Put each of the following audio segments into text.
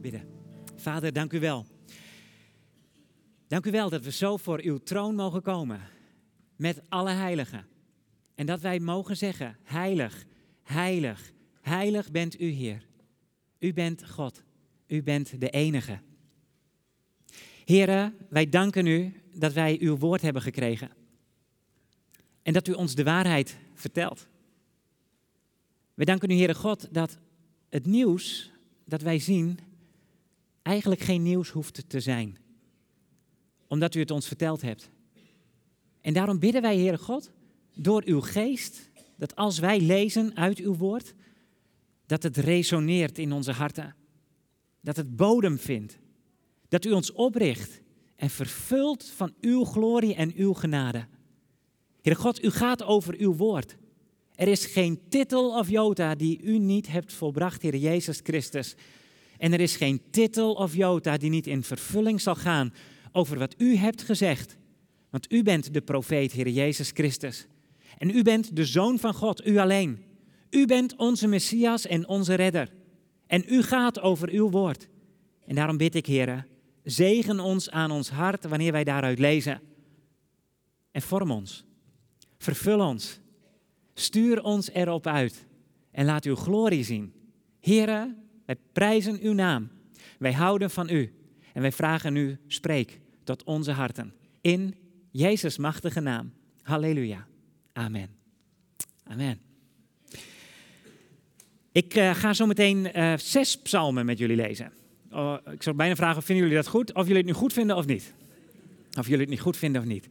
bidden. Vader, dank u wel. Dank u wel dat we zo voor uw troon mogen komen met alle heiligen. En dat wij mogen zeggen, heilig, heilig, heilig bent u Heer. U bent God. U bent de enige. Heren, wij danken u dat wij uw woord hebben gekregen. En dat u ons de waarheid vertelt. We danken u, Heere God, dat het nieuws dat wij zien eigenlijk geen nieuws hoeft te zijn. Omdat u het ons verteld hebt. En daarom bidden wij, Heere God, door uw geest, dat als wij lezen uit uw woord, dat het resoneert in onze harten. Dat het bodem vindt. Dat u ons opricht en vervult van uw glorie en uw genade. Heere God, u gaat over uw woord. Er is geen titel of jota die u niet hebt volbracht, Heer Jezus Christus. En er is geen titel of jota die niet in vervulling zal gaan over wat u hebt gezegd. Want u bent de profeet, Heer Jezus Christus. En u bent de Zoon van God, u alleen. U bent onze Messias en onze Redder. En u gaat over uw woord. En daarom bid ik, Heer, zegen ons aan ons hart wanneer wij daaruit lezen. En vorm ons. Vervul ons. Stuur ons erop uit. En laat uw glorie zien. Heren, wij prijzen uw naam. Wij houden van u. En wij vragen u, spreek tot onze harten. In Jezus' machtige naam. Halleluja. Amen. Amen. Ik uh, ga zo meteen uh, zes psalmen met jullie lezen. Oh, ik zou bijna vragen, vinden jullie dat goed? Of jullie het nu goed vinden of niet? Of jullie het niet goed vinden of niet.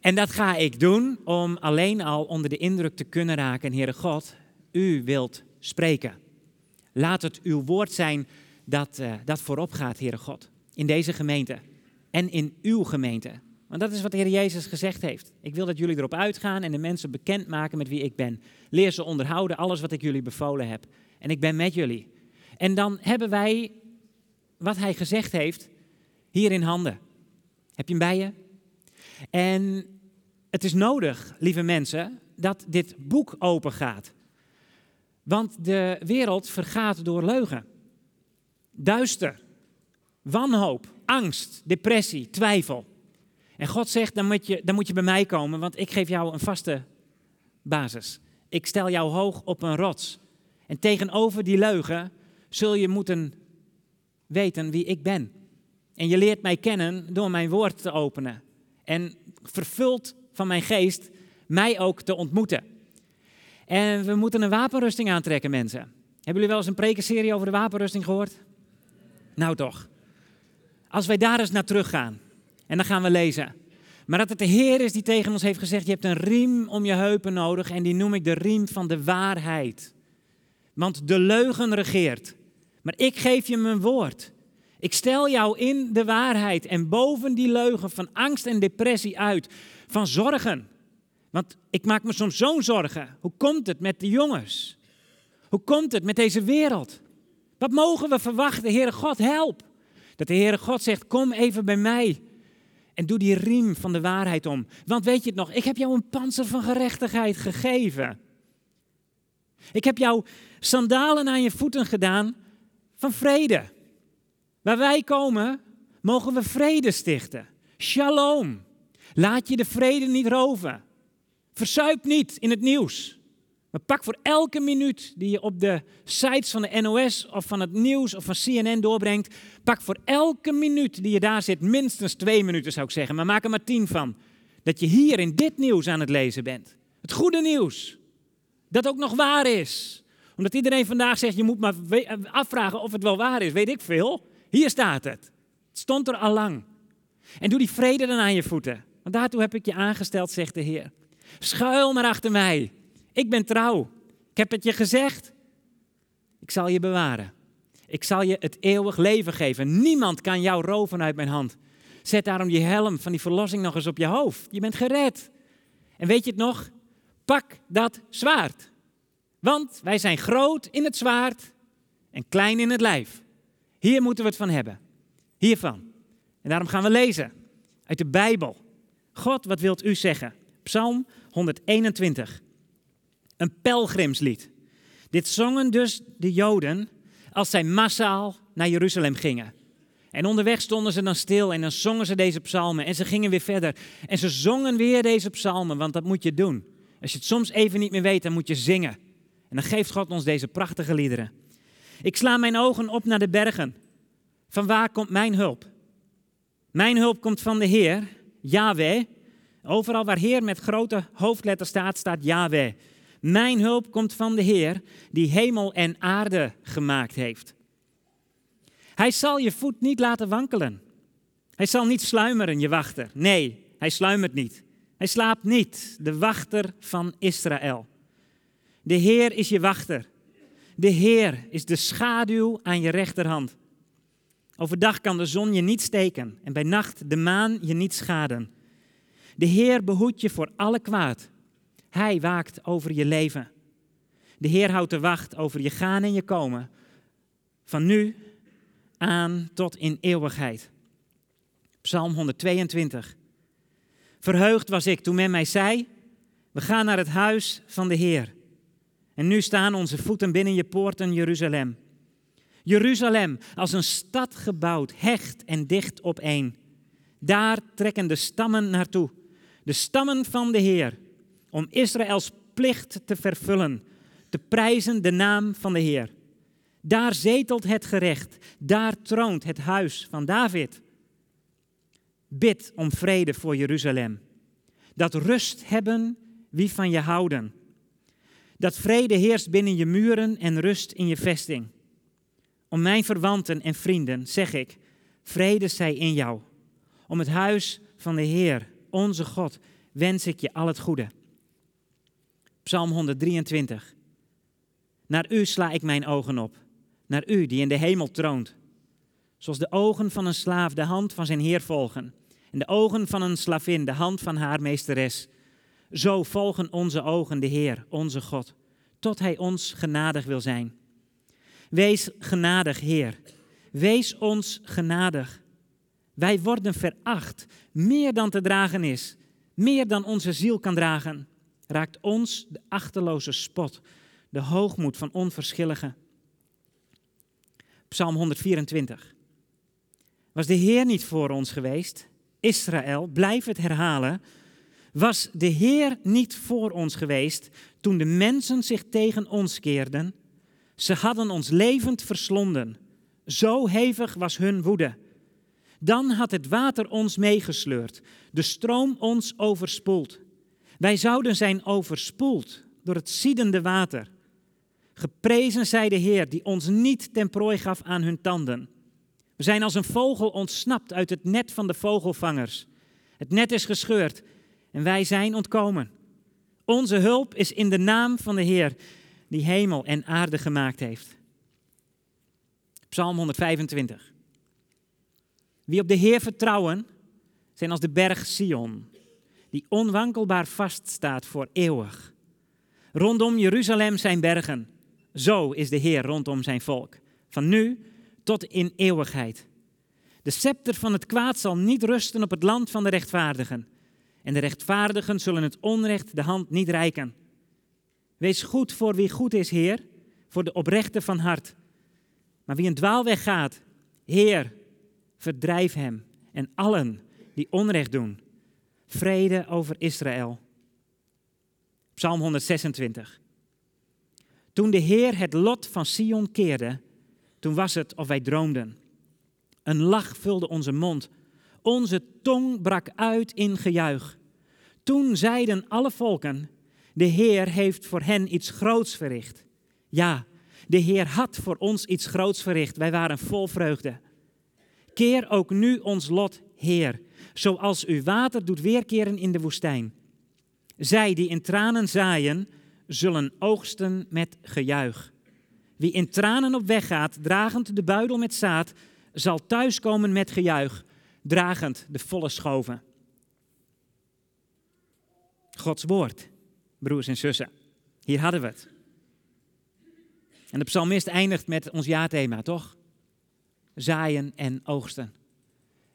En dat ga ik doen om alleen al onder de indruk te kunnen raken, Heere God, u wilt spreken. Laat het uw woord zijn dat, uh, dat voorop gaat, Heere God, in deze gemeente en in uw gemeente. Want dat is wat de Heer Jezus gezegd heeft. Ik wil dat jullie erop uitgaan en de mensen bekendmaken met wie ik ben. Leer ze onderhouden, alles wat ik jullie bevolen heb. En ik ben met jullie. En dan hebben wij wat hij gezegd heeft hier in handen. Heb je hem bij je? En het is nodig, lieve mensen, dat dit boek open gaat. Want de wereld vergaat door leugen. Duister, wanhoop, angst, depressie, twijfel. En God zegt, dan moet, je, dan moet je bij mij komen, want ik geef jou een vaste basis. Ik stel jou hoog op een rots. En tegenover die leugen zul je moeten weten wie ik ben. En je leert mij kennen door mijn woord te openen. En vervuld van mijn geest mij ook te ontmoeten. En we moeten een wapenrusting aantrekken, mensen. Hebben jullie wel eens een prekenserie over de wapenrusting gehoord? Nou toch. Als wij daar eens naar teruggaan en dan gaan we lezen. Maar dat het de Heer is die tegen ons heeft gezegd: Je hebt een riem om je heupen nodig. En die noem ik de riem van de waarheid. Want de leugen regeert. Maar ik geef je mijn woord. Ik stel jou in de waarheid en boven die leugen van angst en depressie uit, van zorgen. Want ik maak me soms zo'n zorgen. Hoe komt het met de jongens? Hoe komt het met deze wereld? Wat mogen we verwachten? Heere God, help. Dat de Heere God zegt, kom even bij mij en doe die riem van de waarheid om. Want weet je het nog, ik heb jou een panzer van gerechtigheid gegeven. Ik heb jou sandalen aan je voeten gedaan van vrede. Waar wij komen, mogen we vrede stichten. Shalom. Laat je de vrede niet roven. Verzuip niet in het nieuws. Maar pak voor elke minuut die je op de sites van de NOS of van het nieuws of van CNN doorbrengt, pak voor elke minuut die je daar zit minstens twee minuten zou ik zeggen, maar maak er maar tien van. Dat je hier in dit nieuws aan het lezen bent. Het goede nieuws. Dat ook nog waar is. Omdat iedereen vandaag zegt, je moet maar afvragen of het wel waar is. Weet ik veel. Hier staat het. Het stond er al lang. En doe die vrede dan aan je voeten. Want daartoe heb ik je aangesteld, zegt de Heer. Schuil maar achter mij. Ik ben trouw. Ik heb het je gezegd. Ik zal je bewaren. Ik zal je het eeuwig leven geven. Niemand kan jou roven uit mijn hand. Zet daarom die helm van die verlossing nog eens op je hoofd. Je bent gered. En weet je het nog? Pak dat zwaard. Want wij zijn groot in het zwaard en klein in het lijf. Hier moeten we het van hebben. Hiervan. En daarom gaan we lezen uit de Bijbel. God, wat wilt u zeggen? Psalm 121. Een pelgrimslied. Dit zongen dus de Joden als zij massaal naar Jeruzalem gingen. En onderweg stonden ze dan stil en dan zongen ze deze psalmen en ze gingen weer verder. En ze zongen weer deze psalmen, want dat moet je doen. Als je het soms even niet meer weet, dan moet je zingen. En dan geeft God ons deze prachtige liederen. Ik sla mijn ogen op naar de bergen. Van waar komt mijn hulp? Mijn hulp komt van de Heer, Yahweh. Overal waar Heer met grote hoofdletters staat, staat Yahweh. Mijn hulp komt van de Heer, die hemel en aarde gemaakt heeft. Hij zal je voet niet laten wankelen. Hij zal niet sluimeren, je wachter. Nee, hij sluimert niet. Hij slaapt niet, de wachter van Israël. De Heer is je wachter. De Heer is de schaduw aan je rechterhand. Overdag kan de zon je niet steken en bij nacht de maan je niet schaden. De Heer behoedt je voor alle kwaad. Hij waakt over je leven. De Heer houdt de wacht over je gaan en je komen. Van nu aan tot in eeuwigheid. Psalm 122. Verheugd was ik toen men mij zei: We gaan naar het huis van de Heer. En nu staan onze voeten binnen je poorten, Jeruzalem. Jeruzalem, als een stad gebouwd, hecht en dicht op één. Daar trekken de stammen naartoe. De stammen van de Heer, om Israëls plicht te vervullen, te prijzen de naam van de Heer. Daar zetelt het gerecht, daar troont het huis van David. Bid om vrede voor Jeruzalem. Dat rust hebben wie van je houden. Dat vrede heerst binnen je muren en rust in je vesting. Om mijn verwanten en vrienden zeg ik, vrede zij in jou. Om het huis van de Heer, onze God, wens ik je al het goede. Psalm 123. Naar u sla ik mijn ogen op, naar u die in de hemel troont. Zoals de ogen van een slaaf de hand van zijn Heer volgen en de ogen van een slavin de hand van haar meesteres. Zo volgen onze ogen de Heer, onze God, tot Hij ons genadig wil zijn. Wees genadig, Heer. Wees ons genadig. Wij worden veracht, meer dan te dragen is, meer dan onze ziel kan dragen. Raakt ons de achterloze spot, de hoogmoed van onverschilligen. Psalm 124. Was de Heer niet voor ons geweest? Israël, blijf het herhalen. Was de Heer niet voor ons geweest toen de mensen zich tegen ons keerden? Ze hadden ons levend verslonden. Zo hevig was hun woede. Dan had het water ons meegesleurd, de stroom ons overspoeld. Wij zouden zijn overspoeld door het ziedende water. Geprezen zij de Heer die ons niet ten prooi gaf aan hun tanden. We zijn als een vogel ontsnapt uit het net van de vogelvangers. Het net is gescheurd en wij zijn ontkomen. Onze hulp is in de naam van de Heer die hemel en aarde gemaakt heeft. Psalm 125. Wie op de Heer vertrouwen, zijn als de berg Sion, die onwankelbaar vaststaat voor eeuwig. Rondom Jeruzalem zijn bergen. Zo is de Heer rondom zijn volk. Van nu tot in eeuwigheid. De scepter van het kwaad zal niet rusten op het land van de rechtvaardigen. En de rechtvaardigen zullen het onrecht de hand niet reiken. Wees goed voor wie goed is, Heer, voor de oprechte van hart. Maar wie een dwaalweg gaat, Heer, verdrijf hem en allen die onrecht doen. Vrede over Israël. Psalm 126. Toen de Heer het lot van Sion keerde, toen was het of wij droomden. Een lach vulde onze mond. Onze tong brak uit in gejuich. Toen zeiden alle volken: De Heer heeft voor hen iets groots verricht. Ja, de Heer had voor ons iets groots verricht. Wij waren vol vreugde. Keer ook nu ons lot, Heer, zoals u water doet weerkeren in de woestijn. Zij die in tranen zaaien, zullen oogsten met gejuich. Wie in tranen op weg gaat, dragend de buidel met zaad, zal thuiskomen met gejuich, dragend de volle schoven. Gods woord, broers en zussen. Hier hadden we het. En de psalmist eindigt met ons jaarthema, toch? Zaaien en oogsten.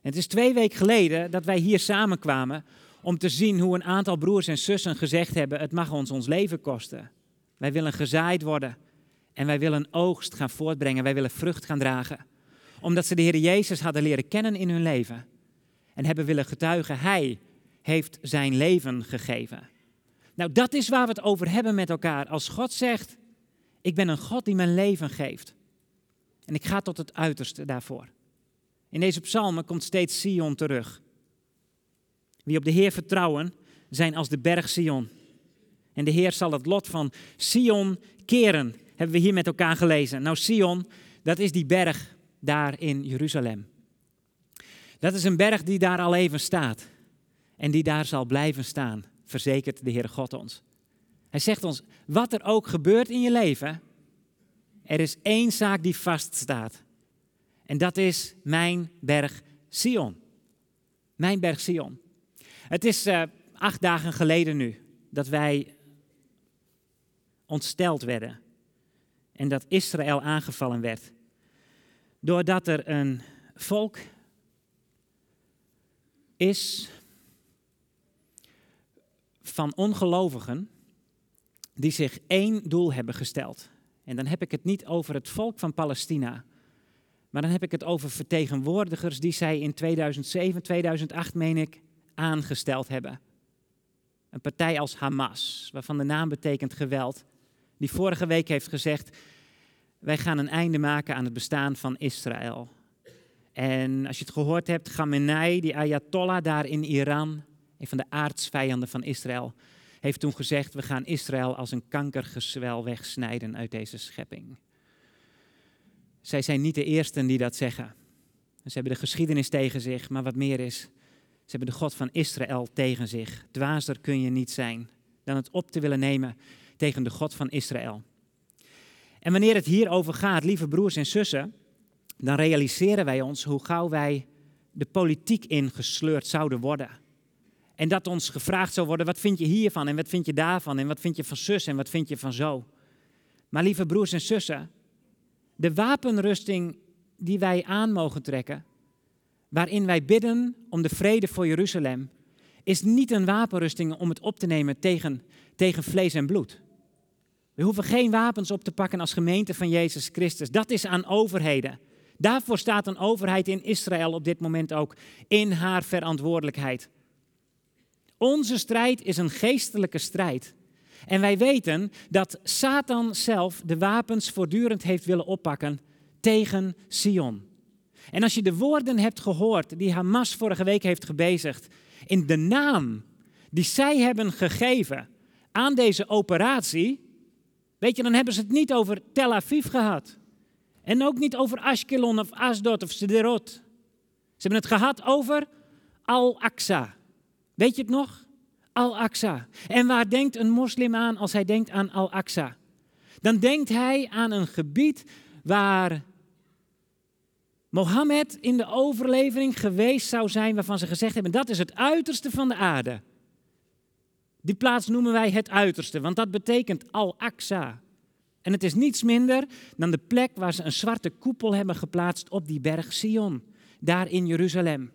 En het is twee weken geleden dat wij hier samenkwamen om te zien hoe een aantal broers en zussen gezegd hebben: het mag ons ons leven kosten. Wij willen gezaaid worden en wij willen oogst gaan voortbrengen. Wij willen vrucht gaan dragen. omdat ze de Heer Jezus hadden leren kennen in hun leven en hebben willen getuigen. Hij heeft zijn leven gegeven. Nou, dat is waar we het over hebben met elkaar. Als God zegt, ik ben een God die mijn leven geeft. En ik ga tot het uiterste daarvoor. In deze psalmen komt steeds Sion terug. Wie op de Heer vertrouwen, zijn als de berg Sion. En de Heer zal het lot van Sion keren, hebben we hier met elkaar gelezen. Nou, Sion, dat is die berg daar in Jeruzalem. Dat is een berg die daar al even staat en die daar zal blijven staan, verzekert de Heere God ons. Hij zegt ons, wat er ook gebeurt in je leven, er is één zaak die vaststaat. En dat is mijn berg Sion. Mijn berg Sion. Het is uh, acht dagen geleden nu dat wij ontsteld werden. En dat Israël aangevallen werd. Doordat er een volk is van ongelovigen die zich één doel hebben gesteld. En dan heb ik het niet over het volk van Palestina, maar dan heb ik het over vertegenwoordigers die zij in 2007, 2008, meen ik, aangesteld hebben. Een partij als Hamas, waarvan de naam betekent geweld, die vorige week heeft gezegd: Wij gaan een einde maken aan het bestaan van Israël. En als je het gehoord hebt, Khamenei, die Ayatollah daar in Iran, een van de aardsvijanden van Israël, heeft toen gezegd: We gaan Israël als een kankergezwel wegsnijden uit deze schepping. Zij zijn niet de eersten die dat zeggen. Ze hebben de geschiedenis tegen zich, maar wat meer is, ze hebben de God van Israël tegen zich. Dwazer kun je niet zijn dan het op te willen nemen tegen de God van Israël. En wanneer het hierover gaat, lieve broers en zussen, dan realiseren wij ons hoe gauw wij de politiek ingesleurd zouden worden. En dat ons gevraagd zou worden, wat vind je hiervan en wat vind je daarvan en wat vind je van zus en wat vind je van zo. Maar lieve broers en zussen, de wapenrusting die wij aan mogen trekken, waarin wij bidden om de vrede voor Jeruzalem, is niet een wapenrusting om het op te nemen tegen, tegen vlees en bloed. We hoeven geen wapens op te pakken als gemeente van Jezus Christus. Dat is aan overheden. Daarvoor staat een overheid in Israël op dit moment ook in haar verantwoordelijkheid. Onze strijd is een geestelijke strijd. En wij weten dat Satan zelf de wapens voortdurend heeft willen oppakken tegen Sion. En als je de woorden hebt gehoord die Hamas vorige week heeft gebezigd, in de naam die zij hebben gegeven aan deze operatie, weet je, dan hebben ze het niet over Tel Aviv gehad. En ook niet over Ashkelon of Asdod of Sderot. Ze hebben het gehad over Al-Aqsa. Weet je het nog? Al-Aqsa. En waar denkt een moslim aan als hij denkt aan Al-Aqsa? Dan denkt hij aan een gebied waar Mohammed in de overlevering geweest zou zijn waarvan ze gezegd hebben dat is het uiterste van de aarde. Die plaats noemen wij het uiterste, want dat betekent Al-Aqsa. En het is niets minder dan de plek waar ze een zwarte koepel hebben geplaatst op die berg Sion, daar in Jeruzalem.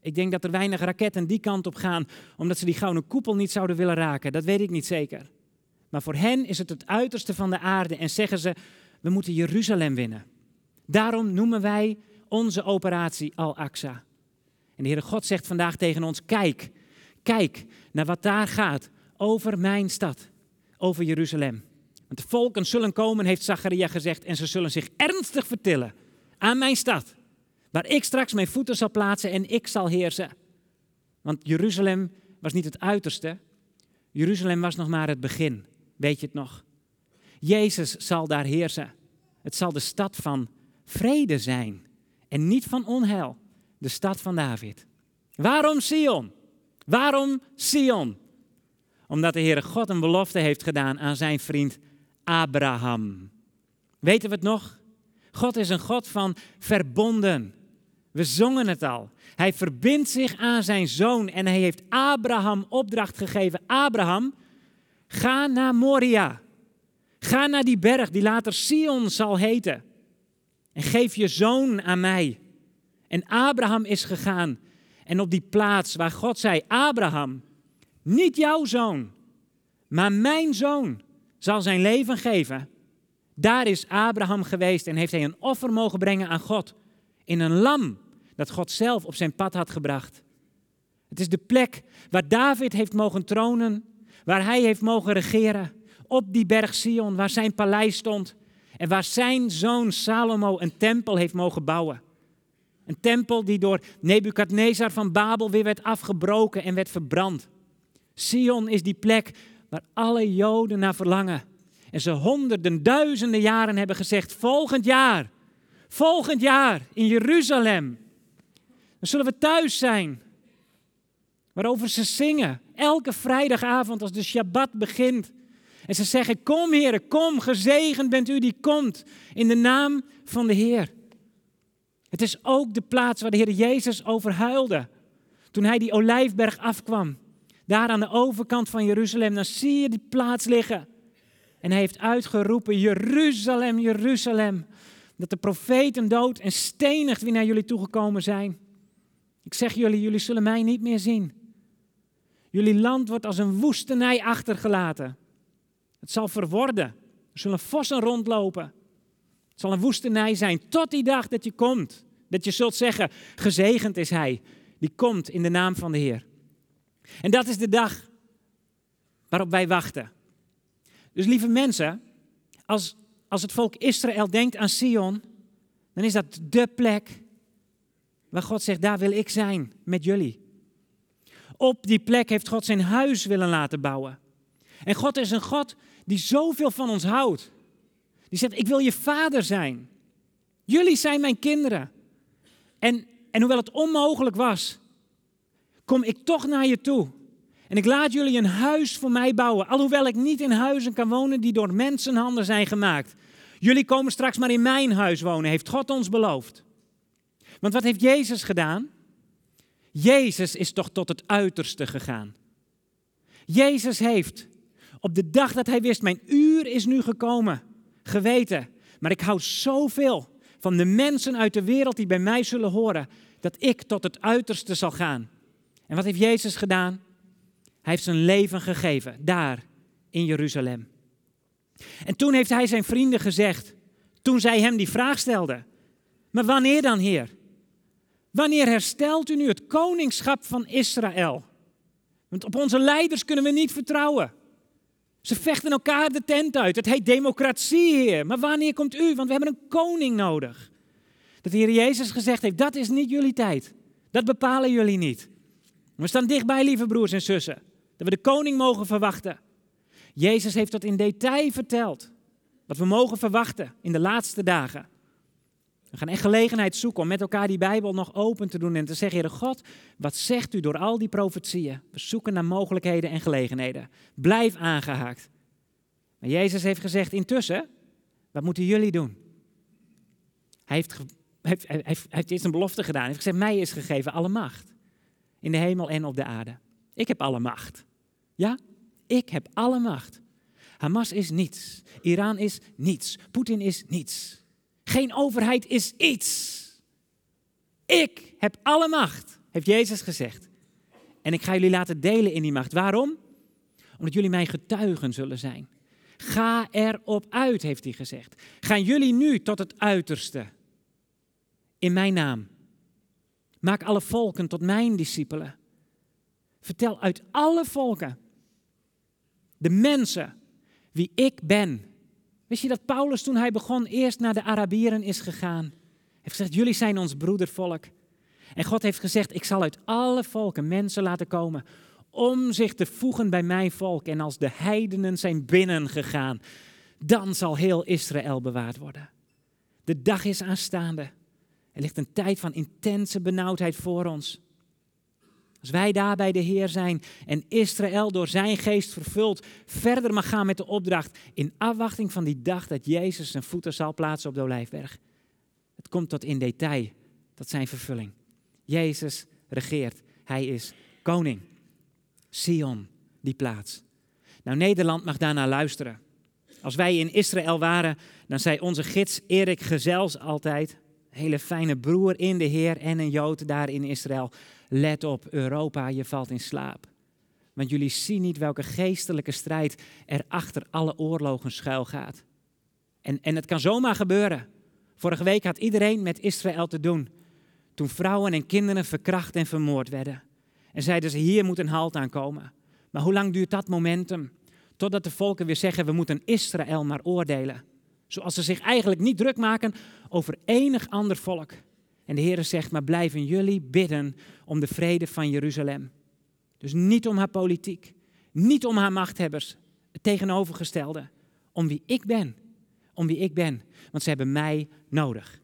Ik denk dat er weinig raketten die kant op gaan, omdat ze die gouden koepel niet zouden willen raken. Dat weet ik niet zeker. Maar voor hen is het het uiterste van de aarde en zeggen ze, we moeten Jeruzalem winnen. Daarom noemen wij onze operatie Al-Aqsa. En de Heere God zegt vandaag tegen ons, kijk, kijk naar wat daar gaat over mijn stad, over Jeruzalem. Want de volken zullen komen, heeft Zacharia gezegd, en ze zullen zich ernstig vertillen aan mijn stad, waar ik straks mijn voeten zal plaatsen en ik zal heersen. Want Jeruzalem was niet het uiterste, Jeruzalem was nog maar het begin, weet je het nog? Jezus zal daar heersen. Het zal de stad van vrede zijn en niet van onheil, de stad van David. Waarom Sion? Waarom Sion? Omdat de Heere God een belofte heeft gedaan aan zijn vriend Abraham. Weten we het nog? God is een God van verbonden. We zongen het al. Hij verbindt zich aan zijn zoon en hij heeft Abraham opdracht gegeven. Abraham, ga naar Moria. Ga naar die berg die later Sion zal heten. En geef je zoon aan mij. En Abraham is gegaan. En op die plaats waar God zei: Abraham, niet jouw zoon, maar mijn zoon zal zijn leven geven. Daar is Abraham geweest en heeft hij een offer mogen brengen aan God. In een lam dat God zelf op zijn pad had gebracht. Het is de plek waar David heeft mogen tronen, waar hij heeft mogen regeren, op die berg Sion, waar zijn paleis stond en waar zijn zoon Salomo een tempel heeft mogen bouwen. Een tempel die door Nebukadnezar van Babel weer werd afgebroken en werd verbrand. Sion is die plek waar alle Joden naar verlangen. En ze honderden, duizenden jaren hebben gezegd: volgend jaar, volgend jaar in Jeruzalem. Dan zullen we thuis zijn. Waarover ze zingen, elke vrijdagavond als de Shabbat begint. En ze zeggen: Kom, heren, kom, gezegend bent u die komt in de naam van de Heer. Het is ook de plaats waar de Heer Jezus over huilde. Toen hij die olijfberg afkwam. Daar aan de overkant van Jeruzalem. Dan zie je die plaats liggen. En hij heeft uitgeroepen: Jeruzalem, Jeruzalem. Dat de profeten dood en stenigd wie naar jullie toegekomen zijn. Ik zeg jullie, jullie zullen mij niet meer zien. Jullie land wordt als een woestenij achtergelaten. Het zal verworden. Er zullen vossen rondlopen. Het zal een woestenij zijn tot die dag dat je komt. Dat je zult zeggen, gezegend is hij. Die komt in de naam van de Heer. En dat is de dag waarop wij wachten. Dus lieve mensen, als, als het volk Israël denkt aan Sion, dan is dat de plek waar God zegt, daar wil ik zijn met jullie. Op die plek heeft God zijn huis willen laten bouwen. En God is een God die zoveel van ons houdt. Die zegt, ik wil je vader zijn. Jullie zijn mijn kinderen. En, en hoewel het onmogelijk was, kom ik toch naar je toe. En ik laat jullie een huis voor mij bouwen. Alhoewel ik niet in huizen kan wonen die door mensenhanden zijn gemaakt. Jullie komen straks maar in mijn huis wonen, heeft God ons beloofd. Want wat heeft Jezus gedaan? Jezus is toch tot het uiterste gegaan. Jezus heeft op de dag dat hij wist, mijn uur is nu gekomen, geweten. Maar ik hou zoveel van de mensen uit de wereld die bij mij zullen horen, dat ik tot het uiterste zal gaan. En wat heeft Jezus gedaan? Hij heeft zijn leven gegeven, daar in Jeruzalem. En toen heeft hij zijn vrienden gezegd, toen zij hem die vraag stelden, maar wanneer dan, Heer? Wanneer herstelt u nu het koningschap van Israël? Want op onze leiders kunnen we niet vertrouwen. Ze vechten elkaar de tent uit. Het heet democratie, Heer. Maar wanneer komt u? Want we hebben een koning nodig. Dat de Heer Jezus gezegd heeft, dat is niet jullie tijd. Dat bepalen jullie niet. We staan dichtbij, lieve broers en zussen. Dat we de koning mogen verwachten. Jezus heeft dat in detail verteld. Wat we mogen verwachten in de laatste dagen. We gaan echt gelegenheid zoeken om met elkaar die Bijbel nog open te doen en te zeggen, Heere God, wat zegt u door al die profetieën? We zoeken naar mogelijkheden en gelegenheden. Blijf aangehaakt. Maar Jezus heeft gezegd, intussen, wat moeten jullie doen? Hij heeft, heeft, heeft, heeft eerst een belofte gedaan. Hij heeft gezegd, mij is gegeven alle macht. In de hemel en op de aarde. Ik heb alle macht. Ja, ik heb alle macht. Hamas is niets. Iran is niets. Poetin is niets. Geen overheid is iets. Ik heb alle macht, heeft Jezus gezegd. En ik ga jullie laten delen in die macht. Waarom? Omdat jullie mijn getuigen zullen zijn. Ga erop uit, heeft hij gezegd. Gaan jullie nu tot het uiterste. In mijn naam. Maak alle volken tot mijn discipelen. Vertel uit alle volken, de mensen, wie ik ben. Wist je dat Paulus toen hij begon eerst naar de Arabieren is gegaan? Heeft gezegd, jullie zijn ons broedervolk. En God heeft gezegd, ik zal uit alle volken mensen laten komen om zich te voegen bij mijn volk. En als de heidenen zijn binnengegaan, dan zal heel Israël bewaard worden. De dag is aanstaande. Er ligt een tijd van intense benauwdheid voor ons. Als wij daar bij de Heer zijn en Israël door zijn geest vervuld verder mag gaan met de opdracht in afwachting van die dag dat Jezus zijn voeten zal plaatsen op de Olijfberg. Het komt tot in detail, tot zijn vervulling. Jezus regeert, hij is koning. Sion, die plaats. Nou, Nederland mag daarnaar luisteren. Als wij in Israël waren, dan zei onze gids Erik Gezels altijd, hele fijne broer in de Heer en een Jood daar in Israël. Let op, Europa, je valt in slaap. Want jullie zien niet welke geestelijke strijd er achter alle oorlogen schuil gaat. En, en het kan zomaar gebeuren. Vorige week had iedereen met Israël te doen. Toen vrouwen en kinderen verkracht en vermoord werden. En zeiden ze, hier moet een halt aan komen. Maar hoe lang duurt dat momentum? Totdat de volken weer zeggen, we moeten Israël maar oordelen. Zoals ze zich eigenlijk niet druk maken over enig ander volk. En de Heer zegt, maar blijven jullie bidden om de vrede van Jeruzalem. Dus niet om haar politiek, niet om haar machthebbers, het tegenovergestelde. Om wie ik ben, om wie ik ben. Want ze hebben mij nodig.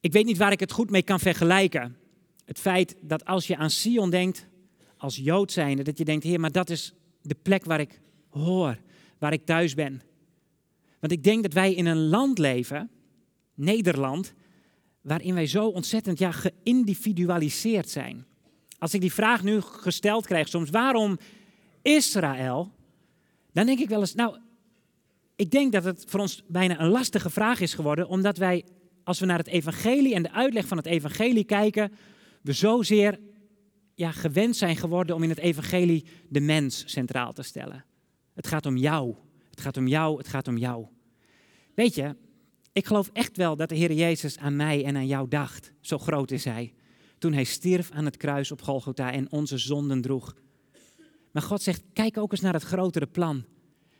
Ik weet niet waar ik het goed mee kan vergelijken. Het feit dat als je aan Sion denkt, als Jood zijnde, dat je denkt, Heer, maar dat is de plek waar ik hoor, waar ik thuis ben. Want ik denk dat wij in een land leven, Nederland, waarin wij zo ontzettend ja, geïndividualiseerd zijn. Als ik die vraag nu gesteld krijg soms, waarom Israël? Dan denk ik wel eens, nou, ik denk dat het voor ons bijna een lastige vraag is geworden, omdat wij, als we naar het evangelie en de uitleg van het evangelie kijken, we zozeer ja, gewend zijn geworden om in het evangelie de mens centraal te stellen. Het gaat om jou, het gaat om jou, het gaat om jou. Weet je, ik geloof echt wel dat de Heer Jezus aan mij en aan jou dacht. Zo groot is Hij. Toen Hij stierf aan het kruis op Golgotha en onze zonden droeg. Maar God zegt, kijk ook eens naar het grotere plan.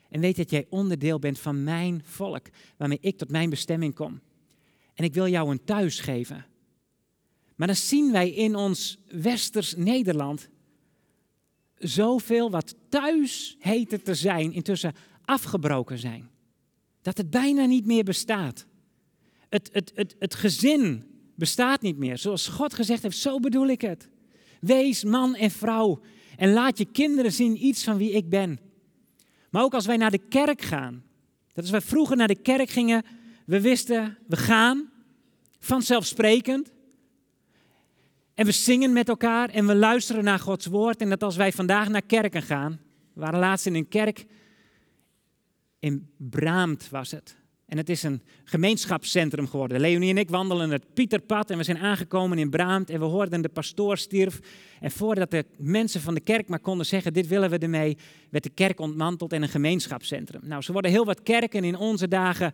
En weet dat jij onderdeel bent van mijn volk, waarmee ik tot mijn bestemming kom. En ik wil jou een thuis geven. Maar dan zien wij in ons westers Nederland zoveel wat thuis heette te zijn, intussen afgebroken zijn. Dat het bijna niet meer bestaat. Het, het, het, het gezin bestaat niet meer. Zoals God gezegd heeft, zo bedoel ik het. Wees man en vrouw en laat je kinderen zien iets van wie ik ben. Maar ook als wij naar de kerk gaan. Dat als wij vroeger naar de kerk gingen, we wisten, we gaan, vanzelfsprekend. En we zingen met elkaar en we luisteren naar Gods woord. En dat als wij vandaag naar kerken gaan, we waren laatst in een kerk in Braamt was het. En het is een gemeenschapscentrum geworden. Leonie en ik wandelen het Pieterpad en we zijn aangekomen in Braamt en we hoorden de pastoor stierf. En voordat de mensen van de kerk maar konden zeggen, dit willen we ermee, werd de kerk ontmanteld en een gemeenschapscentrum. Nou, ze worden heel wat kerken in onze dagen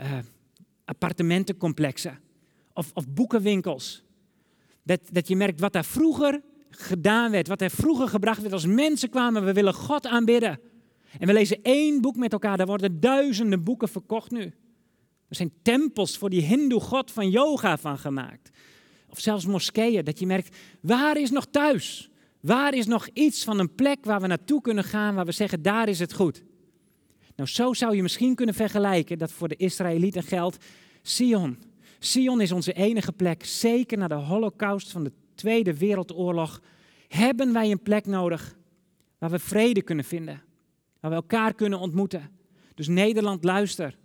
uh, appartementencomplexen of, of boekenwinkels. Dat, dat je merkt wat daar vroeger gedaan werd, wat er vroeger gebracht werd als mensen kwamen, we willen God aanbidden. En we lezen één boek met elkaar, daar worden duizenden boeken verkocht nu. Er zijn tempels voor die hindoe-god van yoga van gemaakt. Of zelfs moskeeën, dat je merkt, waar is nog thuis? Waar is nog iets van een plek waar we naartoe kunnen gaan, waar we zeggen, daar is het goed? Nou, zo zou je misschien kunnen vergelijken dat voor de Israëlieten geldt Sion. Sion is onze enige plek, zeker na de holocaust van de Tweede Wereldoorlog. Hebben wij een plek nodig waar we vrede kunnen vinden, waar we elkaar kunnen ontmoeten. Dus Nederland, luister.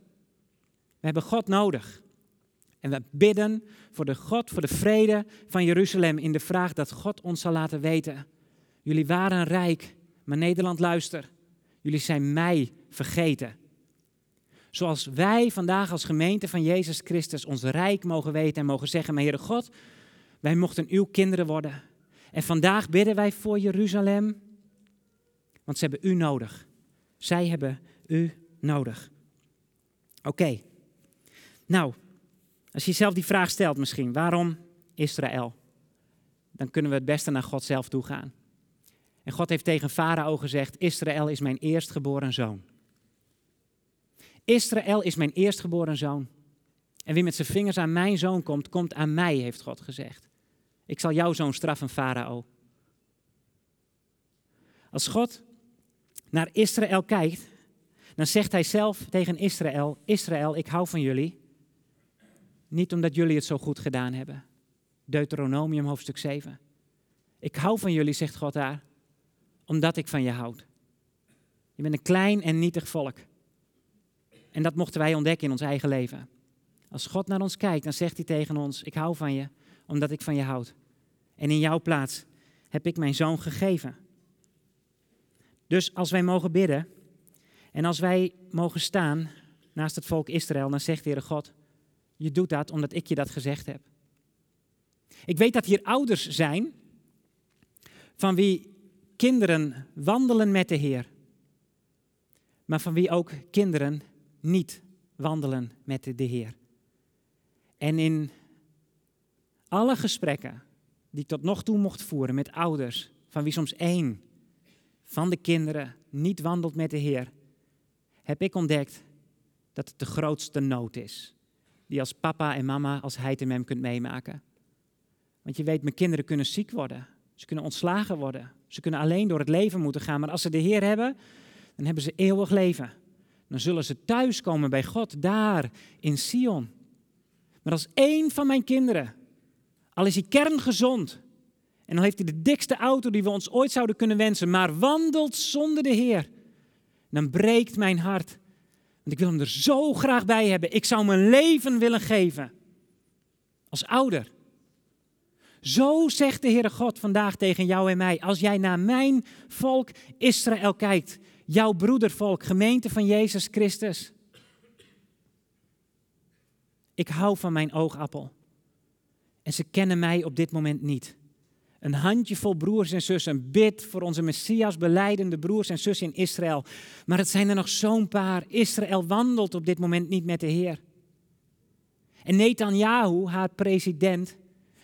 We hebben God nodig. En we bidden voor de God, voor de vrede van Jeruzalem in de vraag dat God ons zal laten weten. Jullie waren rijk, maar Nederland, luister. Jullie zijn mij vergeten. Zoals wij vandaag als gemeente van Jezus Christus ons rijk mogen weten en mogen zeggen, maar Heere God, wij mochten uw kinderen worden. En vandaag bidden wij voor Jeruzalem, want ze hebben u nodig. Zij hebben u nodig. Oké. Nou, als je jezelf die vraag stelt misschien, waarom Israël? Dan kunnen we het beste naar God zelf toe gaan. En God heeft tegen Farao gezegd, Israël is mijn eerstgeboren zoon. Israël is mijn eerstgeboren zoon. En wie met zijn vingers aan mijn zoon komt, komt aan mij, heeft God gezegd. Ik zal jouw zoon straffen, Farao. Als God naar Israël kijkt, dan zegt hij zelf tegen Israël: Israël, ik hou van jullie. Niet omdat jullie het zo goed gedaan hebben. Deuteronomium hoofdstuk 7. Ik hou van jullie, zegt God daar, omdat ik van je houd. Je bent een klein en nietig volk. En dat mochten wij ontdekken in ons eigen leven. Als God naar ons kijkt, dan zegt hij tegen ons: Ik hou van je, omdat ik van je houd. En in jouw plaats heb ik mijn zoon gegeven. Dus als wij mogen bidden en als wij mogen staan naast het volk Israël, dan zegt de Heere God: Je doet dat omdat ik je dat gezegd heb. Ik weet dat hier ouders zijn van wie kinderen wandelen met de Heer, maar van wie ook kinderen niet wandelen met de Heer. En in alle gesprekken die ik tot nog toe mocht voeren met ouders, van wie soms één van de kinderen niet wandelt met de Heer, heb ik ontdekt dat het de grootste nood is. Die als papa en mama, als hij en mem kunt meemaken. Want je weet, mijn kinderen kunnen ziek worden. Ze kunnen ontslagen worden. Ze kunnen alleen door het leven moeten gaan. Maar als ze de Heer hebben, dan hebben ze eeuwig leven. Dan zullen ze thuiskomen bij God, daar in Sion. Maar als één van mijn kinderen, al is hij kerngezond, en dan heeft hij de dikste auto die we ons ooit zouden kunnen wensen, maar wandelt zonder de Heer, dan breekt mijn hart. Want ik wil hem er zo graag bij hebben. Ik zou mijn leven willen geven. Als ouder. Zo zegt de Heere God vandaag tegen jou en mij. Als jij naar mijn volk Israël kijkt, jouw broedervolk, gemeente van Jezus Christus. Ik hou van mijn oogappel. En ze kennen mij op dit moment niet. Een handjevol broers en zussen bid voor onze Messias beleidende broers en zussen in Israël. Maar het zijn er nog zo'n paar. Israël wandelt op dit moment niet met de Heer. En Netanyahu, haar president,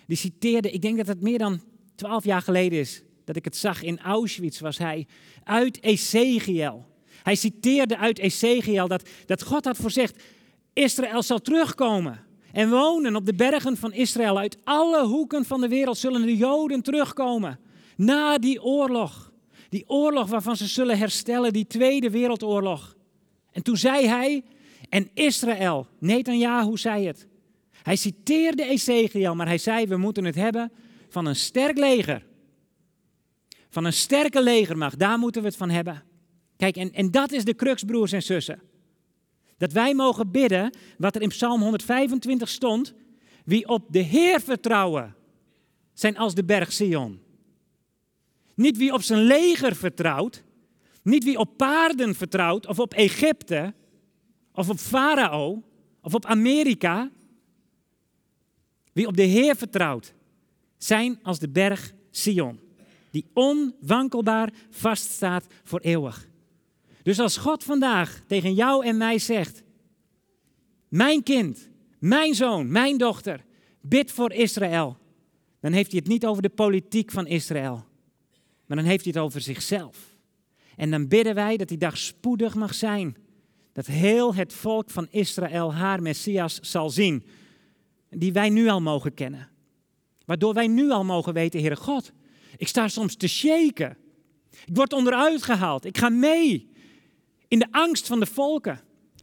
die citeerde, ik denk dat het meer dan twaalf jaar geleden is, dat ik het zag in Auschwitz, was hij, uit Ezekiel. Hij citeerde uit Ezekiel dat, dat God had voorzegd, Israël zal terugkomen en wonen op de bergen van Israël. Uit alle hoeken van de wereld zullen de Joden terugkomen. Na die oorlog. Die oorlog waarvan ze zullen herstellen, die Tweede Wereldoorlog. En toen zei hij, en Israël, Netanyahu zei het. Hij citeerde Ezekiel, maar hij zei, we moeten het hebben van een sterk leger. Van een sterke legermacht, daar moeten we het van hebben. Kijk, en, en dat is de crux, broers en zussen. Dat wij mogen bidden, wat er in Psalm 125 stond, wie op de Heer vertrouwen, zijn als de berg Sion. Niet wie op zijn leger vertrouwt, niet wie op paarden vertrouwt, of op Egypte, of op Farao, of op Amerika. Wie op de Heer vertrouwt, zijn als de berg Sion, die onwankelbaar vaststaat voor eeuwig. Dus als God vandaag tegen jou en mij zegt, mijn kind, mijn zoon, mijn dochter, bid voor Israël, dan heeft hij het niet over de politiek van Israël, maar dan heeft hij het over zichzelf. En dan bidden wij dat die dag spoedig mag zijn, dat heel het volk van Israël haar Messias zal zien, die wij nu al mogen kennen. Waardoor wij nu al mogen weten, Heere God, ik sta soms te shaken. Ik word onderuit gehaald. Ik ga mee in de angst van de volken.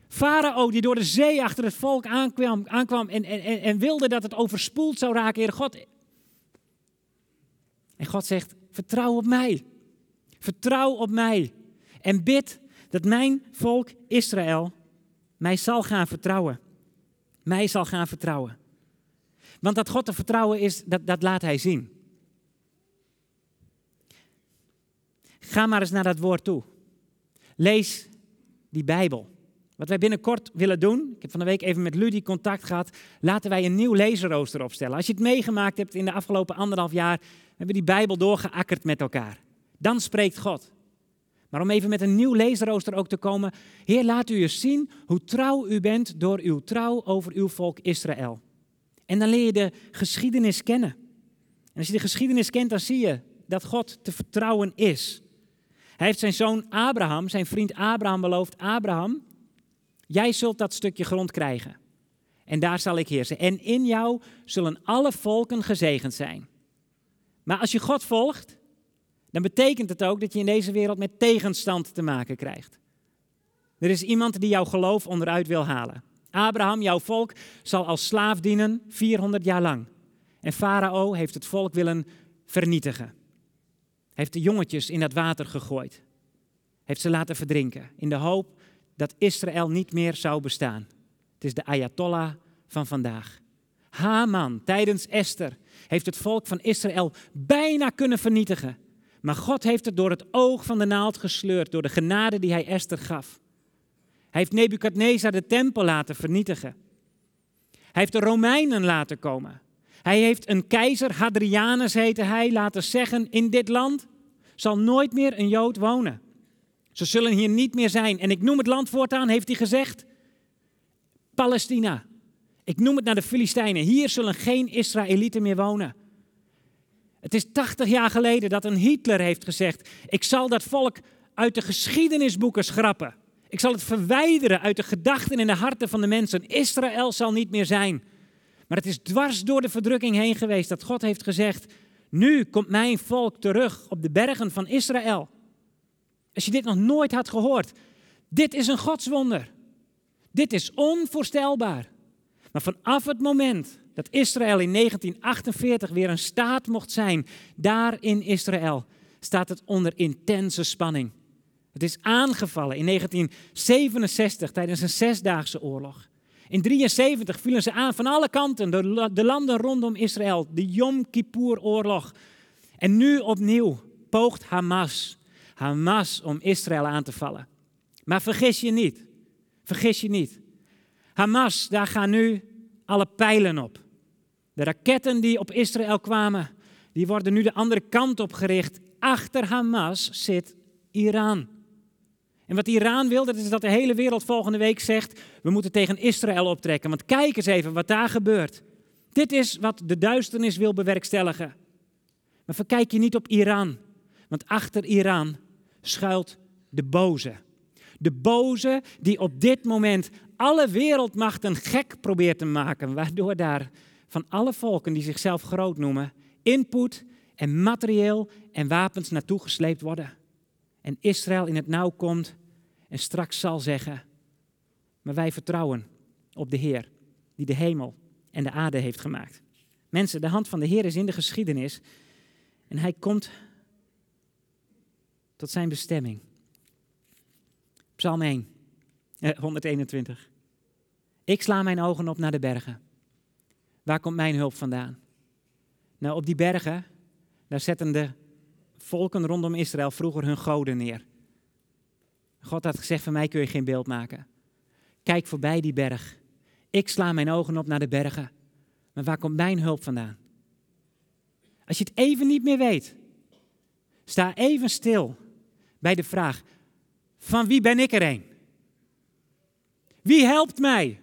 Farao die door de zee achter het volk aankwam, aankwam en, en, en wilde dat het overspoeld zou raken. Heer God. En God zegt, vertrouw op mij. Vertrouw op mij. En bid dat mijn volk Israël mij zal gaan vertrouwen. Mij zal gaan vertrouwen. Want dat God te vertrouwen is, dat, dat laat hij zien. Ga maar eens naar dat woord toe. Lees die Bijbel. Wat wij binnenkort willen doen, ik heb van de week even met Ludie contact gehad, laten wij een nieuw lezenrooster opstellen. Als je het meegemaakt hebt in de afgelopen anderhalf jaar, hebben we die Bijbel doorgeakkerd met elkaar. Dan spreekt God. Maar om even met een nieuw lezenrooster ook te komen, Heer, laat u eens zien hoe trouw u bent door uw trouw over uw volk Israël. En dan leer je de geschiedenis kennen. En als je de geschiedenis kent, dan zie je dat God te vertrouwen is. Hij heeft zijn zoon Abraham, zijn vriend Abraham beloofd, Abraham, jij zult dat stukje grond krijgen. En daar zal ik heersen. En in jou zullen alle volken gezegend zijn. Maar als je God volgt, dan betekent het ook dat je in deze wereld met tegenstand te maken krijgt. Er is iemand die jouw geloof onderuit wil halen. Abraham, jouw volk, zal als slaaf dienen 400 jaar lang. En Farao heeft het volk willen vernietigen heeft de jongetjes in dat water gegooid. Heeft ze laten verdrinken. In de hoop dat Israël niet meer zou bestaan. Het is de Ayatollah van vandaag. Haman tijdens Esther heeft het volk van Israël bijna kunnen vernietigen. Maar God heeft het door het oog van de naald gesleurd, door de genade die hij Esther gaf. Hij heeft Nebukadnezar de tempel laten vernietigen. Hij heeft de Romeinen laten komen. Hij heeft een keizer, Hadrianus heette hij, laten zeggen: In dit land zal nooit meer een Jood wonen. Ze zullen hier niet meer zijn. En ik noem het land voortaan, heeft hij gezegd: Palestina. Ik noem het naar de Filistijnen. Hier zullen geen Israëlieten meer wonen. Het is 80 jaar geleden dat een Hitler heeft gezegd: Ik zal dat volk uit de geschiedenisboeken schrappen. Ik zal het verwijderen uit de gedachten en de harten van de mensen. Israël zal niet meer zijn. Maar het is dwars door de verdrukking heen geweest dat God heeft gezegd: Nu komt mijn volk terug op de bergen van Israël. Als je dit nog nooit had gehoord, dit is een godswonder. Dit is onvoorstelbaar. Maar vanaf het moment dat Israël in 1948 weer een staat mocht zijn, daar in Israël, staat het onder intense spanning. Het is aangevallen in 1967 tijdens een zesdaagse oorlog. In 1973 vielen ze aan van alle kanten, de, de landen rondom Israël, de Yom Kippur-oorlog. En nu opnieuw poogt Hamas, Hamas om Israël aan te vallen. Maar vergis je niet, vergis je niet. Hamas, daar gaan nu alle pijlen op. De raketten die op Israël kwamen, die worden nu de andere kant op gericht. Achter Hamas zit Iran. En wat Iran wil, dat is dat de hele wereld volgende week zegt: we moeten tegen Israël optrekken. Want kijk eens even wat daar gebeurt. Dit is wat de duisternis wil bewerkstelligen. Maar verkijk je niet op Iran, want achter Iran schuilt de boze. De boze die op dit moment alle wereldmachten gek probeert te maken, waardoor daar van alle volken die zichzelf groot noemen, input en materieel en wapens naartoe gesleept worden. En Israël in het nauw komt en straks zal zeggen, maar wij vertrouwen op de Heer die de hemel en de aarde heeft gemaakt. Mensen, de hand van de Heer is in de geschiedenis en hij komt tot zijn bestemming. Psalm 1, 121. Eh, Ik sla mijn ogen op naar de bergen. Waar komt mijn hulp vandaan? Nou, op die bergen, daar zetten de volken rondom Israël vroeger hun goden neer. God had gezegd, van mij kun je geen beeld maken. Kijk voorbij die berg. Ik sla mijn ogen op naar de bergen. Maar waar komt mijn hulp vandaan? Als je het even niet meer weet, sta even stil bij de vraag, van wie ben ik er een? Wie helpt mij?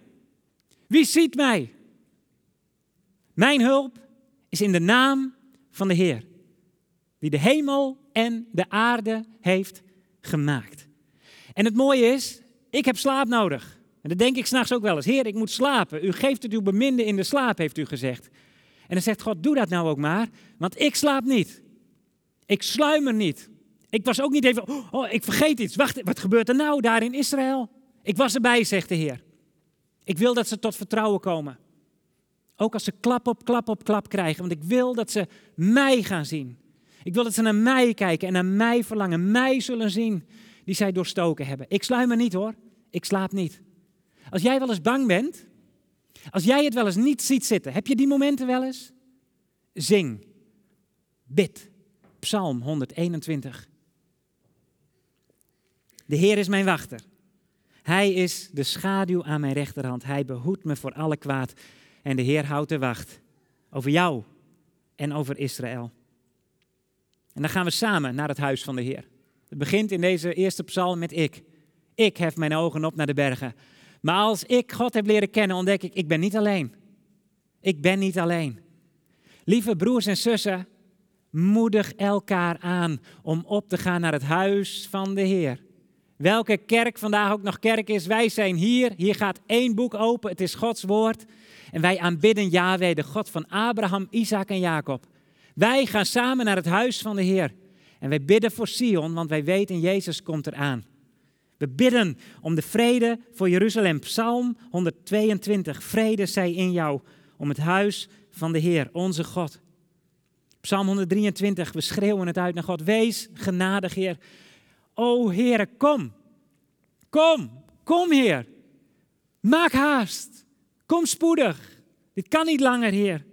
Wie ziet mij? Mijn hulp is in de naam van de Heer, die de hemel en de aarde heeft gemaakt. En het mooie is, ik heb slaap nodig. En dat denk ik s'nachts ook wel eens. Heer, ik moet slapen. U geeft het uw beminde in de slaap, heeft u gezegd. En dan zegt God, doe dat nou ook maar, want ik slaap niet. Ik sluimer niet. Ik was ook niet even, oh, ik vergeet iets. Wacht, wat gebeurt er nou daar in Israël? Ik was erbij, zegt de Heer. Ik wil dat ze tot vertrouwen komen. Ook als ze klap op klap op klap krijgen, want ik wil dat ze mij gaan zien. Ik wil dat ze naar mij kijken en naar mij verlangen, mij zullen zien die zij doorstoken hebben. Ik sluimer niet hoor, ik slaap niet. Als jij wel eens bang bent, als jij het wel eens niet ziet zitten, heb je die momenten wel eens? Zing, bid, Psalm 121. De Heer is mijn wachter. Hij is de schaduw aan mijn rechterhand. Hij behoedt me voor alle kwaad. En de Heer houdt de wacht over jou en over Israël. En dan gaan we samen naar het huis van de Heer. Het begint in deze eerste psalm met ik. Ik hef mijn ogen op naar de bergen. Maar als ik God heb leren kennen, ontdek ik, ik ben niet alleen. Ik ben niet alleen. Lieve broers en zussen, moedig elkaar aan om op te gaan naar het huis van de Heer. Welke kerk vandaag ook nog kerk is, wij zijn hier. Hier gaat één boek open, het is Gods woord. En wij aanbidden Yahweh, de God van Abraham, Isaac en Jacob. Wij gaan samen naar het huis van de Heer. En wij bidden voor Sion, want wij weten Jezus komt eraan. We bidden om de vrede voor Jeruzalem. Psalm 122. Vrede zij in jou om het huis van de Heer, onze God. Psalm 123. We schreeuwen het uit naar God. Wees genadig, Heer. O Heer, kom. Kom, kom Heer. Maak haast. Kom spoedig. Dit kan niet langer, Heer.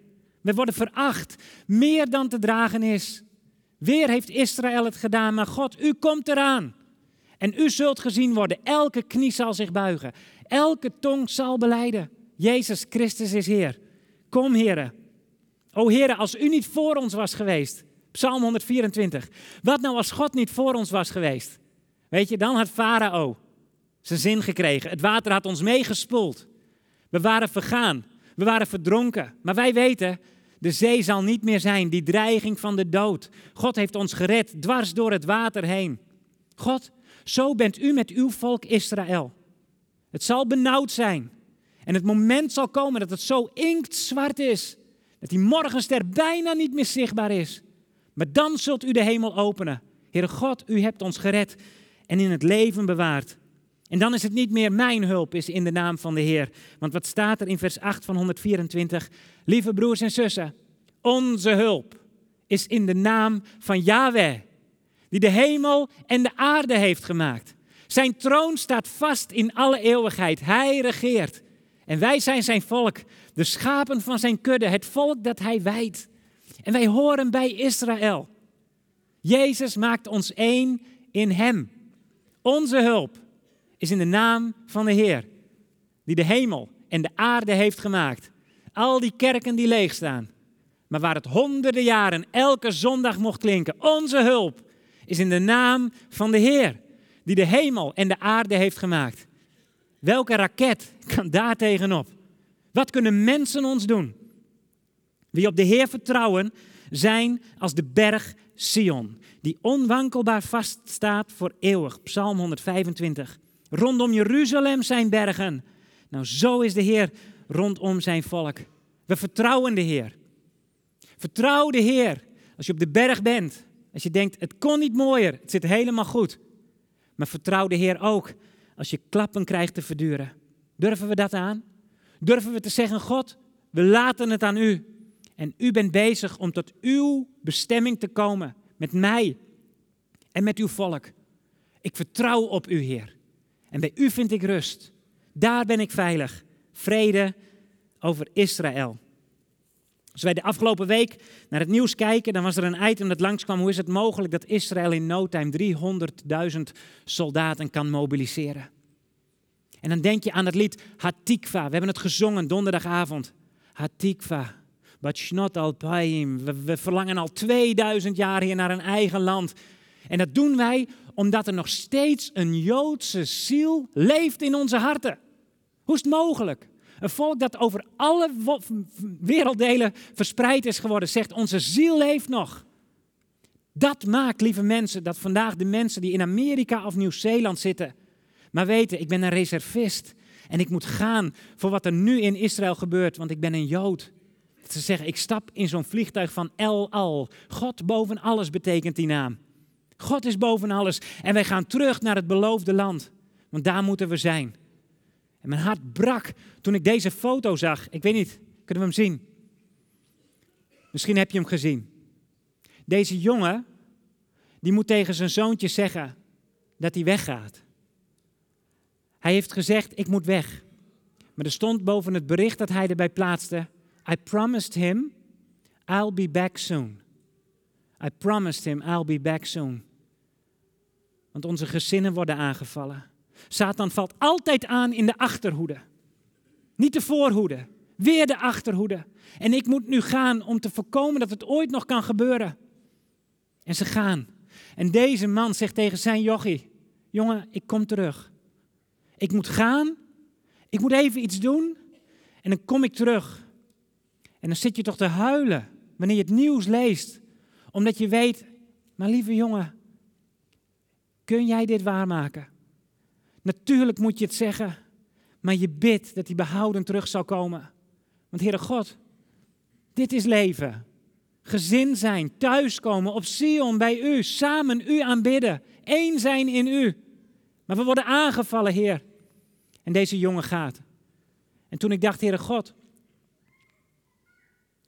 We worden veracht, meer dan te dragen is. Weer heeft Israël het gedaan, maar God, u komt eraan. En u zult gezien worden. Elke knie zal zich buigen. Elke tong zal beleiden. Jezus Christus is Heer. Kom, Heere. O Heere, als u niet voor ons was geweest. Psalm 124. Wat nou als God niet voor ons was geweest? Weet je, dan had Farao zijn zin gekregen. Het water had ons meegespoeld. We waren vergaan. We waren verdronken. Maar wij weten, de zee zal niet meer zijn. Die dreiging van de dood. God heeft ons gered, dwars door het water heen. God, zo bent u met uw volk Israël. Het zal benauwd zijn. En het moment zal komen dat het zo inktzwart is. Dat die morgenster bijna niet meer zichtbaar is. Maar dan zult u de hemel openen. Heere God, u hebt ons gered en in het leven bewaard. En dan is het niet meer mijn hulp, is in de naam van de Heer. Want wat staat er in vers 8 van 124? Lieve broers en zussen, onze hulp is in de naam van Yahweh, die de hemel en de aarde heeft gemaakt. Zijn troon staat vast in alle eeuwigheid. Hij regeert. En wij zijn zijn volk, de schapen van zijn kudde, het volk dat hij wijdt. En wij horen bij Israël. Jezus maakt ons één in hem. Onze hulp is in de naam van de Heer, die de hemel en de aarde heeft gemaakt. Al die kerken die leeg staan, maar waar het honderden jaren elke zondag mocht klinken. Onze hulp is in de naam van de Heer, die de hemel en de aarde heeft gemaakt. Welke raket kan daar tegenop? Wat kunnen mensen ons doen? Wie op de Heer vertrouwen, zijn als de berg Sion, die onwankelbaar vaststaat voor eeuwig. Psalm 125. Rondom Jeruzalem zijn bergen. Nou, zo is de Heer rondom zijn volk. We vertrouwen de Heer. Vertrouw de Heer. Als je op de berg bent, als je denkt, het kon niet mooier, het zit helemaal goed. Maar vertrouw de Heer ook als je klappen krijgt te verduren. Durven we dat aan? Durven we te zeggen, God, we laten het aan u. En u bent bezig om tot uw bestemming te komen met mij en met uw volk. Ik vertrouw op u, Heer. En bij u vind ik rust. Daar ben ik veilig. Vrede over Israël. Als wij de afgelopen week naar het nieuws kijken, dan was er een item dat langskwam. Hoe is het mogelijk dat Israël in no time 300.000 soldaten kan mobiliseren? En dan denk je aan het lied Hatikva. We hebben het gezongen donderdagavond. Hatikva. Bachnot Alpaim. We, we verlangen al 2000 jaar hier naar een eigen land. En dat doen wij omdat er nog steeds een Joodse ziel leeft in onze harten. Hoe is het mogelijk? Een volk dat over alle werelddelen verspreid is geworden, zegt onze ziel leeft nog. Dat maakt, lieve mensen, dat vandaag de mensen die in Amerika of Nieuw-Zeeland zitten, maar weten, ik ben een reservist en ik moet gaan voor wat er nu in Israël gebeurt, want ik ben een Jood. Ze zeggen, ik stap in zo'n vliegtuig van El Al. God boven alles betekent die naam. God is boven alles. En wij gaan terug naar het beloofde land. Want daar moeten we zijn. En mijn hart brak toen ik deze foto zag. Ik weet niet, kunnen we hem zien? Misschien heb je hem gezien. Deze jongen, die moet tegen zijn zoontje zeggen dat hij weggaat. Hij heeft gezegd, ik moet weg. Maar er stond boven het bericht dat hij erbij plaatste, I promised him, I'll be back soon. I promised him, I'll be back soon. Want onze gezinnen worden aangevallen. Satan valt altijd aan in de achterhoede. Niet de voorhoede, weer de achterhoede. En ik moet nu gaan om te voorkomen dat het ooit nog kan gebeuren. En ze gaan. En deze man zegt tegen zijn jochie: Jongen, ik kom terug. Ik moet gaan. Ik moet even iets doen. En dan kom ik terug. En dan zit je toch te huilen wanneer je het nieuws leest. Omdat je weet, maar lieve jongen, kun jij dit waarmaken? Natuurlijk moet je het zeggen, maar je bidt dat hij behouden terug zal komen. Want Heere God, dit is leven. Gezin zijn, thuiskomen op Sion bij u, samen u aanbidden, één zijn in u. Maar we worden aangevallen, Heer. En deze jongen gaat. En toen ik dacht, Heere God,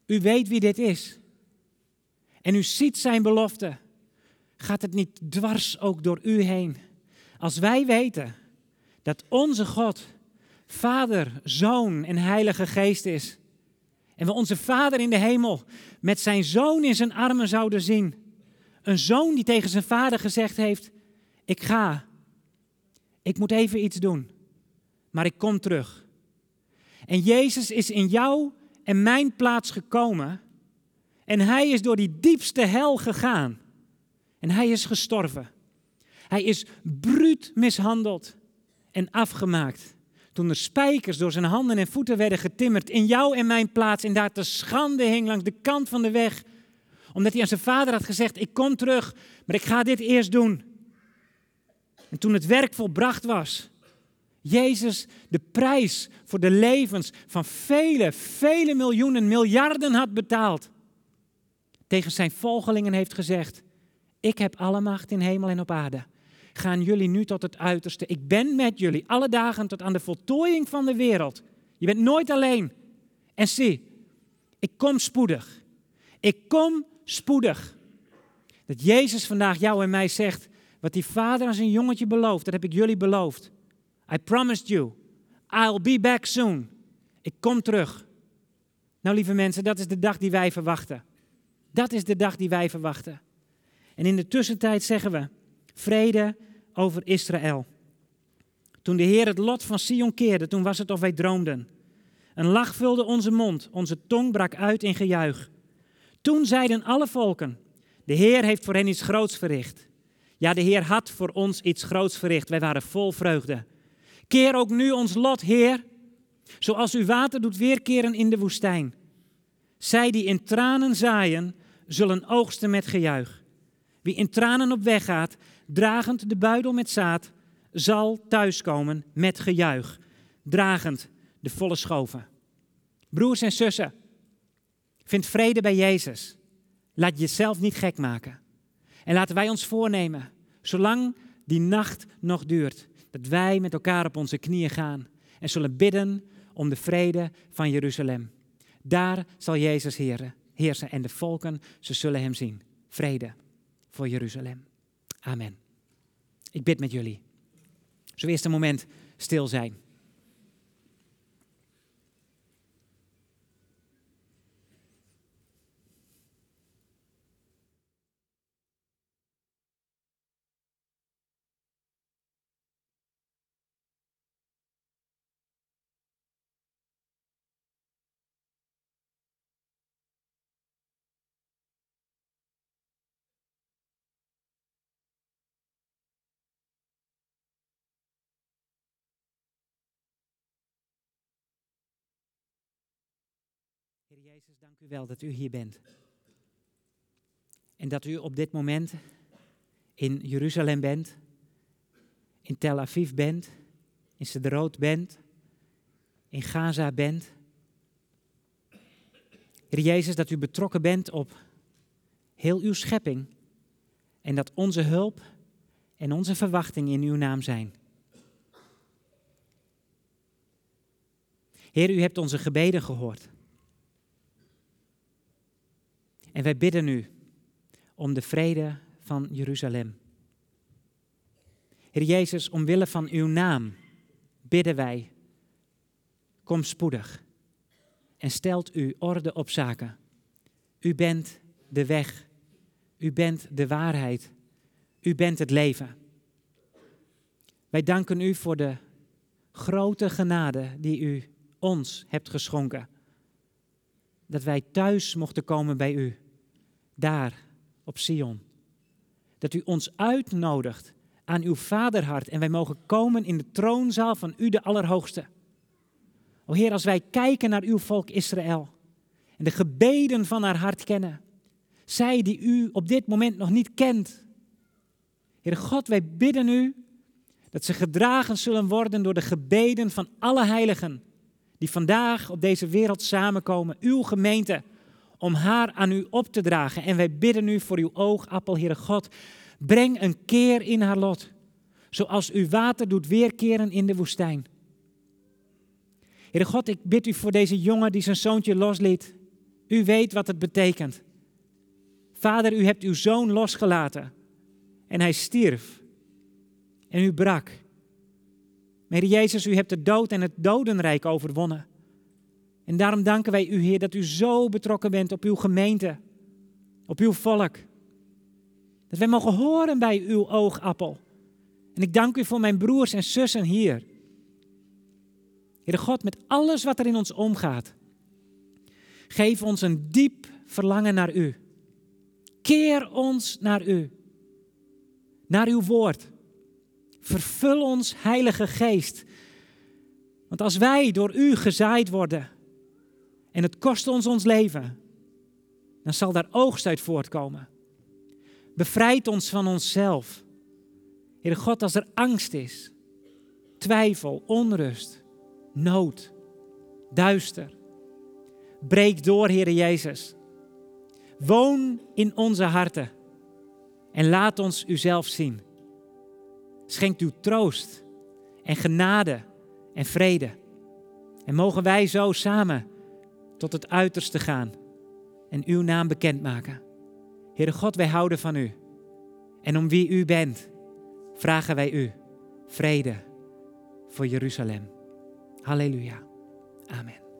u weet wie dit is. En u ziet zijn belofte. Gaat het niet dwars ook door u heen? Als wij weten dat onze God Vader, Zoon en Heilige Geest is. En we onze Vader in de hemel met zijn zoon in zijn armen zouden zien. Een zoon die tegen zijn vader gezegd heeft: Ik ga. Ik moet even iets doen. Maar ik kom terug. En Jezus is in jou en mijn plaats gekomen. En hij is door die diepste hel gegaan. En hij is gestorven. Hij is bruut mishandeld en afgemaakt. Toen er spijkers door zijn handen en voeten werden getimmerd in jou en mijn plaats en daar te schande hing langs de kant van de weg. Omdat hij aan zijn vader had gezegd, ik kom terug, maar ik ga dit eerst doen. En toen het werk volbracht was, Jezus de prijs voor de levens van vele, vele miljoenen, miljarden had betaald. Tegen zijn volgelingen heeft gezegd, ik heb alle macht in hemel en op aarde. Gaan jullie nu tot het uiterste. Ik ben met jullie alle dagen tot aan de voltooiing van de wereld. Je bent nooit alleen. En zie, ik kom spoedig. Ik kom spoedig. Dat Jezus vandaag jou en mij zegt, wat die vader aan zijn jongetje belooft, dat heb ik jullie beloofd. I promised you, I'll be back soon. Ik kom terug. Nou, lieve mensen, dat is de dag die wij verwachten. Dat is de dag die wij verwachten. En in de tussentijd zeggen we: vrede over Israël. Toen de Heer het lot van Sion keerde, toen was het of wij droomden. Een lach vulde onze mond, onze tong brak uit in gejuich. Toen zeiden alle volken: De Heer heeft voor hen iets groots verricht. Ja, de Heer had voor ons iets groots verricht. Wij waren vol vreugde. Keer ook nu ons lot, Heer, zoals u water doet weerkeren in de woestijn. Zij die in tranen zaaien, zullen oogsten met gejuich. Wie in tranen op weg gaat, dragend de buidel met zaad, zal thuiskomen met gejuich, dragend de volle schoven. Broers en zussen, vind vrede bij Jezus. Laat jezelf niet gek maken. En laten wij ons voornemen, zolang die nacht nog duurt, dat wij met elkaar op onze knieën gaan en zullen bidden om de vrede van Jeruzalem. Daar zal Jezus heersen en de volken, ze zullen hem zien. Vrede voor Jeruzalem. Amen. Ik bid met jullie. Zo eerst een moment stil zijn. Heer Jezus, dank u wel dat u hier bent. En dat u op dit moment in Jeruzalem bent, in Tel Aviv bent, in Sederoot bent, in Gaza bent. Heer Jezus, dat u betrokken bent op heel uw schepping en dat onze hulp en onze verwachting in uw naam zijn. Heer, u hebt onze gebeden gehoord. En wij bidden nu om de vrede van Jeruzalem. Heer Jezus, omwille van uw naam bidden wij, kom spoedig en stelt u orde op zaken. U bent de weg, u bent de waarheid, u bent het leven. Wij danken u voor de grote genade die u ons hebt geschonken. Dat wij thuis mochten komen bij u daar op Sion. Dat u ons uitnodigt aan uw vaderhart en wij mogen komen in de troonzaal van u de Allerhoogste. O Heer, als wij kijken naar uw volk Israël en de gebeden van haar hart kennen, zij die u op dit moment nog niet kent. Heer God, wij bidden u dat ze gedragen zullen worden door de gebeden van alle heiligen die vandaag op deze wereld samenkomen, uw gemeente om haar aan u op te dragen. En wij bidden u voor uw oogappel, Heere God. Breng een keer in haar lot, zoals u water doet weerkeren in de woestijn. Heere God, ik bid u voor deze jongen die zijn zoontje losliet. U weet wat het betekent. Vader, u hebt uw zoon losgelaten en hij stierf en u brak. Heer Jezus, u hebt de dood en het dodenrijk overwonnen. En daarom danken wij u, Heer, dat u zo betrokken bent op uw gemeente, op uw volk. Dat wij mogen horen bij uw oogappel. En ik dank u voor mijn broers en zussen hier. Heere God, met alles wat er in ons omgaat, geef ons een diep verlangen naar u. Keer ons naar u, naar uw woord. Vervul ons, Heilige Geest, Want als wij door u gezaaid worden en het kost ons ons leven, dan zal daar oogst uit voortkomen. Bevrijd ons van onszelf. Heere God, als er angst is, twijfel, onrust, nood, duister, breek door, Heere Jezus. Woon in onze harten en laat ons uzelf zien. Schenkt u troost en genade en vrede. En mogen wij zo samen tot het uiterste gaan en uw naam bekendmaken. Heere God, wij houden van u. En om wie u bent, vragen wij u vrede voor Jeruzalem. Halleluja. Amen.